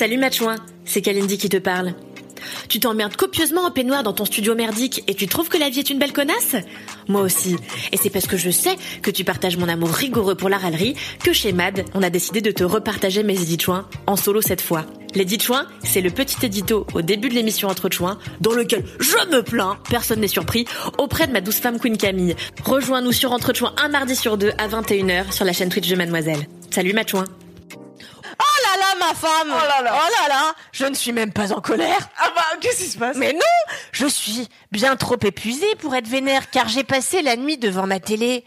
Salut Matchouin, c'est Kalindi qui te parle. Tu t'emmerdes copieusement en peignoir dans ton studio merdique et tu trouves que la vie est une belle connasse? Moi aussi. Et c'est parce que je sais que tu partages mon amour rigoureux pour la râlerie que chez MAD, on a décidé de te repartager mes édits en solo cette fois. Les chouins, c'est le petit édito au début de l'émission Entre chouins, dans lequel je me plains, personne n'est surpris, auprès de ma douce femme Queen Camille. Rejoins-nous sur Entre chouins un mardi sur deux à 21h sur la chaîne Twitch de Mademoiselle. Salut Matchouin ma femme Oh là là Oh là là Je ne suis même pas en colère Ah bah, qu'est-ce qui se passe? Mais non Je suis bien trop épuisée pour être vénère, car j'ai passé la nuit devant ma télé.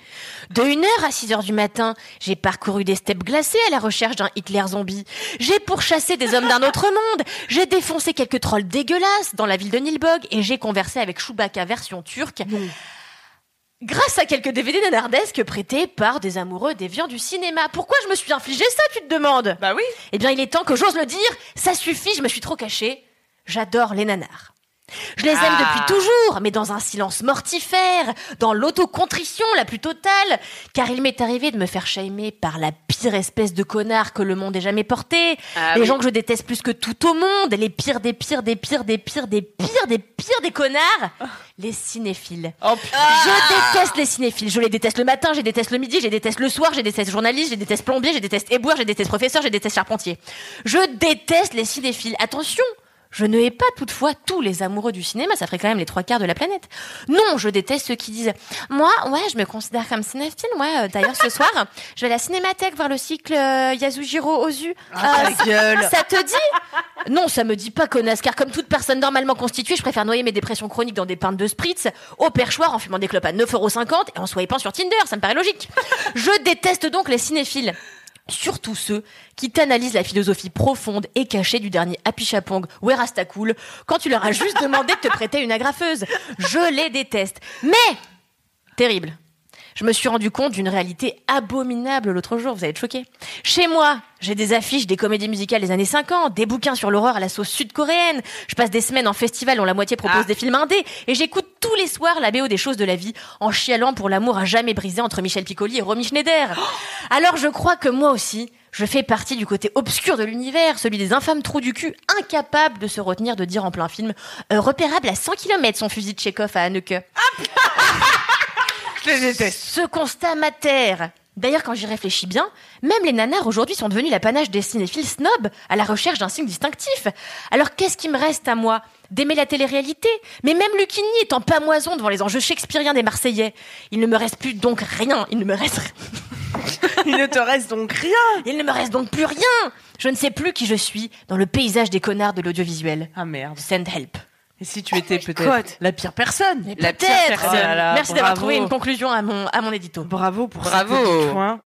De 1h à 6h du matin, j'ai parcouru des steppes glacées à la recherche d'un Hitler zombie. J'ai pourchassé des hommes d'un autre monde. J'ai défoncé quelques trolls dégueulasses dans la ville de Nilbog, et j'ai conversé avec Chewbacca version turque grâce à quelques DVD nanardesques prêtés par des amoureux déviants du cinéma. Pourquoi je me suis infligé ça, tu te demandes? Bah oui. Eh bien, il est temps que j'ose le dire. Ça suffit, je me suis trop cachée. J'adore les nanars. Je les aime depuis Ah. toujours, mais dans un silence mortifère, dans l'autocontrition la plus totale, car il m'est arrivé de me faire shamer par la pire espèce de connard que le monde ait jamais porté, Ah les oui. gens que je déteste plus que tout au monde, les pires des pires des pires des pires des pires des pires des connards, les cinéphiles. Oh. Je déteste les cinéphiles. Je les déteste le matin, je les déteste le midi, je les déteste le soir, je les déteste journaliste, je les déteste plombier, je les déteste éboueur, je les déteste professeur, je les déteste charpentier. Je déteste les cinéphiles. Attention, je ne hais pas toutefois tous les amoureux du cinéma, ça ferait quand même les trois quarts de la planète. Non, je déteste ceux qui disent Moi, ouais, je me considère comme cinéphile. Ouais, euh, d'ailleurs, ce soir, je vais à la cinémathèque voir le cycle euh, Yasujiro Ozu. Ah, Euh, gueule. ça te dit? Non, ça me dit pas connasse, car comme toute personne normalement constituée, je préfère noyer mes dépressions chroniques dans des pintes de spritz, au perchoir en fumant des clopes à 9,50€ et en swipant sur Tinder, ça me paraît logique. Je déteste donc les cinéphiles. Surtout ceux qui t'analysent la philosophie profonde et cachée du dernier Happy Chapong ou Cool quand tu leur as juste demandé de te prêter une agrafeuse. Je les déteste. Mais, terrible. Je me suis rendu compte d'une réalité abominable l'autre jour, vous allez être choqués. Chez moi, j'ai des affiches des comédies musicales des années 50, des bouquins sur l'horreur à la sauce sud-coréenne. Je passe des semaines en festival dont la moitié propose Ah. des films indés et j'écoute tous les soirs la BO des choses de la vie en chialant pour l'amour à jamais brisé entre Michel Piccoli et Romy Schneider. Alors je crois que moi aussi, je fais partie du côté obscur de l'univers, celui des infâmes trous du cul, incapables de se retenir de dire en plein film euh, repérable à 100 km son fusil de Chekhov à Anneke. Je les déteste. Ce constat mater. D'ailleurs, quand j'y réfléchis bien, même les nanars aujourd'hui sont devenus l'apanage des cinéphiles snobs à la recherche d'un signe distinctif. Alors qu'est-ce qui me reste à moi? D'aimer la télé-réalité? Mais même Lucchini est en pamoison devant les enjeux shakespeariens des Marseillais. Il ne me reste plus donc rien. Il ne me reste Il ne te reste donc rien. Il ne me reste donc plus rien. Je ne sais plus qui je suis dans le paysage des connards de l'audiovisuel. Ah merde. Send help. Et si tu étais God. peut-être la pire personne Mais La pire personne. Merci d'avoir trouvé une conclusion à mon, à mon édito. Bravo pour Bravo. ce petit point.